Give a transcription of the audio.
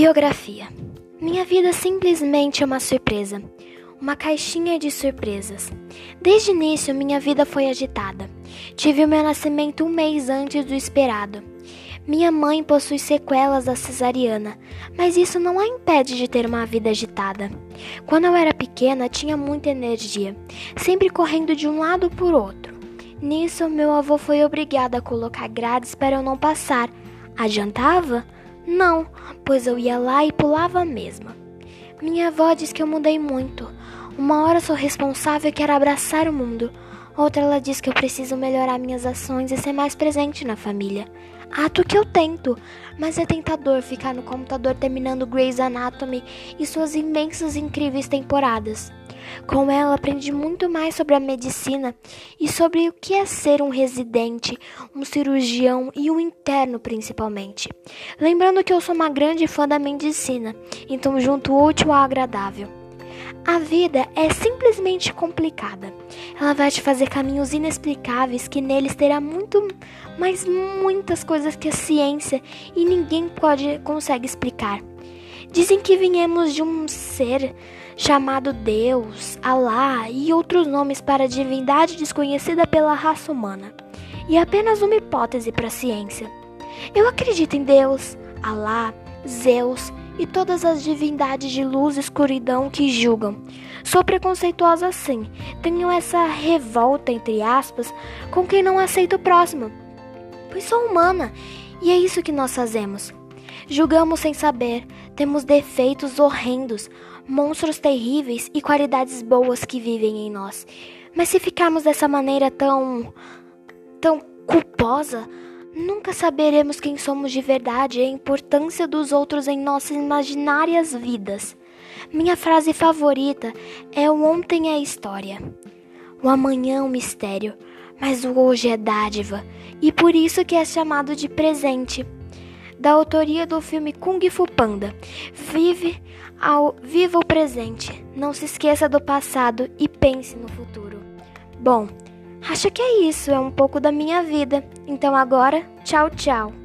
Biografia. Minha vida simplesmente é uma surpresa. Uma caixinha de surpresas. Desde o início, minha vida foi agitada. Tive o meu nascimento um mês antes do esperado. Minha mãe possui sequelas da cesariana, mas isso não a impede de ter uma vida agitada. Quando eu era pequena, tinha muita energia, sempre correndo de um lado por outro. Nisso, meu avô foi obrigado a colocar grades para eu não passar. Adiantava? Não, pois eu ia lá e pulava mesmo. Minha avó diz que eu mudei muito. Uma hora sou responsável e quero abraçar o mundo. Outra ela diz que eu preciso melhorar minhas ações e ser mais presente na família. Ato que eu tento, mas é tentador ficar no computador terminando Grey's Anatomy e suas imensas incríveis temporadas. Com ela aprendi muito mais sobre a medicina e sobre o que é ser um residente, um cirurgião e um interno principalmente. Lembrando que eu sou uma grande fã da medicina, então junto útil ao agradável. A vida é simplesmente complicada. Ela vai te fazer caminhos inexplicáveis que neles terá muito, mas muitas coisas que a ciência e ninguém pode consegue explicar. Dizem que viemos de um ser chamado Deus, Alá e outros nomes para a divindade desconhecida pela raça humana, e apenas uma hipótese para a ciência. Eu acredito em Deus, Alá, Zeus e todas as divindades de luz e escuridão que julgam. Sou preconceituosa sim, tenho essa revolta, entre aspas, com quem não aceita o próximo, pois sou humana e é isso que nós fazemos. Julgamos sem saber, temos defeitos horrendos, monstros terríveis e qualidades boas que vivem em nós. Mas se ficarmos dessa maneira tão. tão culposa, nunca saberemos quem somos de verdade e a importância dos outros em nossas imaginárias vidas. Minha frase favorita é: O ontem é história, o amanhã é um mistério, mas o hoje é dádiva, e por isso que é chamado de presente da autoria do filme Kung Fu Panda. Vive ao viva o presente, não se esqueça do passado e pense no futuro. Bom, acho que é isso, é um pouco da minha vida. Então agora, tchau, tchau.